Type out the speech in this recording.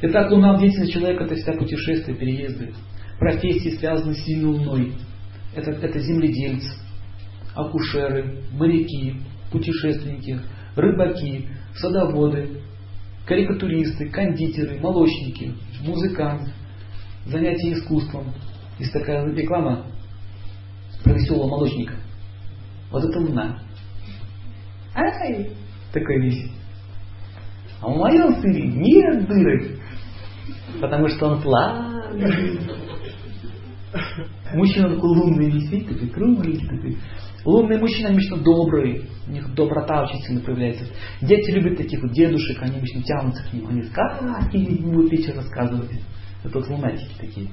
Итак, лунная деятельность человека это всегда путешествия, переезды. Профессии связаны с луной. Это, это земледельцы, акушеры, моряки, путешественники, рыбаки, садоводы, карикатуристы, кондитеры, молочники, музыканты, занятия искусством. Есть такая реклама про веселого молочника. Вот это луна. Ай! Такой весь. А в моем сыре нет дырок. Потому что он плавный. Мужчина такой лунный висит, такой круглый, такой. Лунные мужчины обычно добрые, у них доброта очень сильно проявляется. Дети любят таких вот дедушек, они обычно тянутся к ним, они сказки будут вечер рассказывать. Это вот лунатики такие.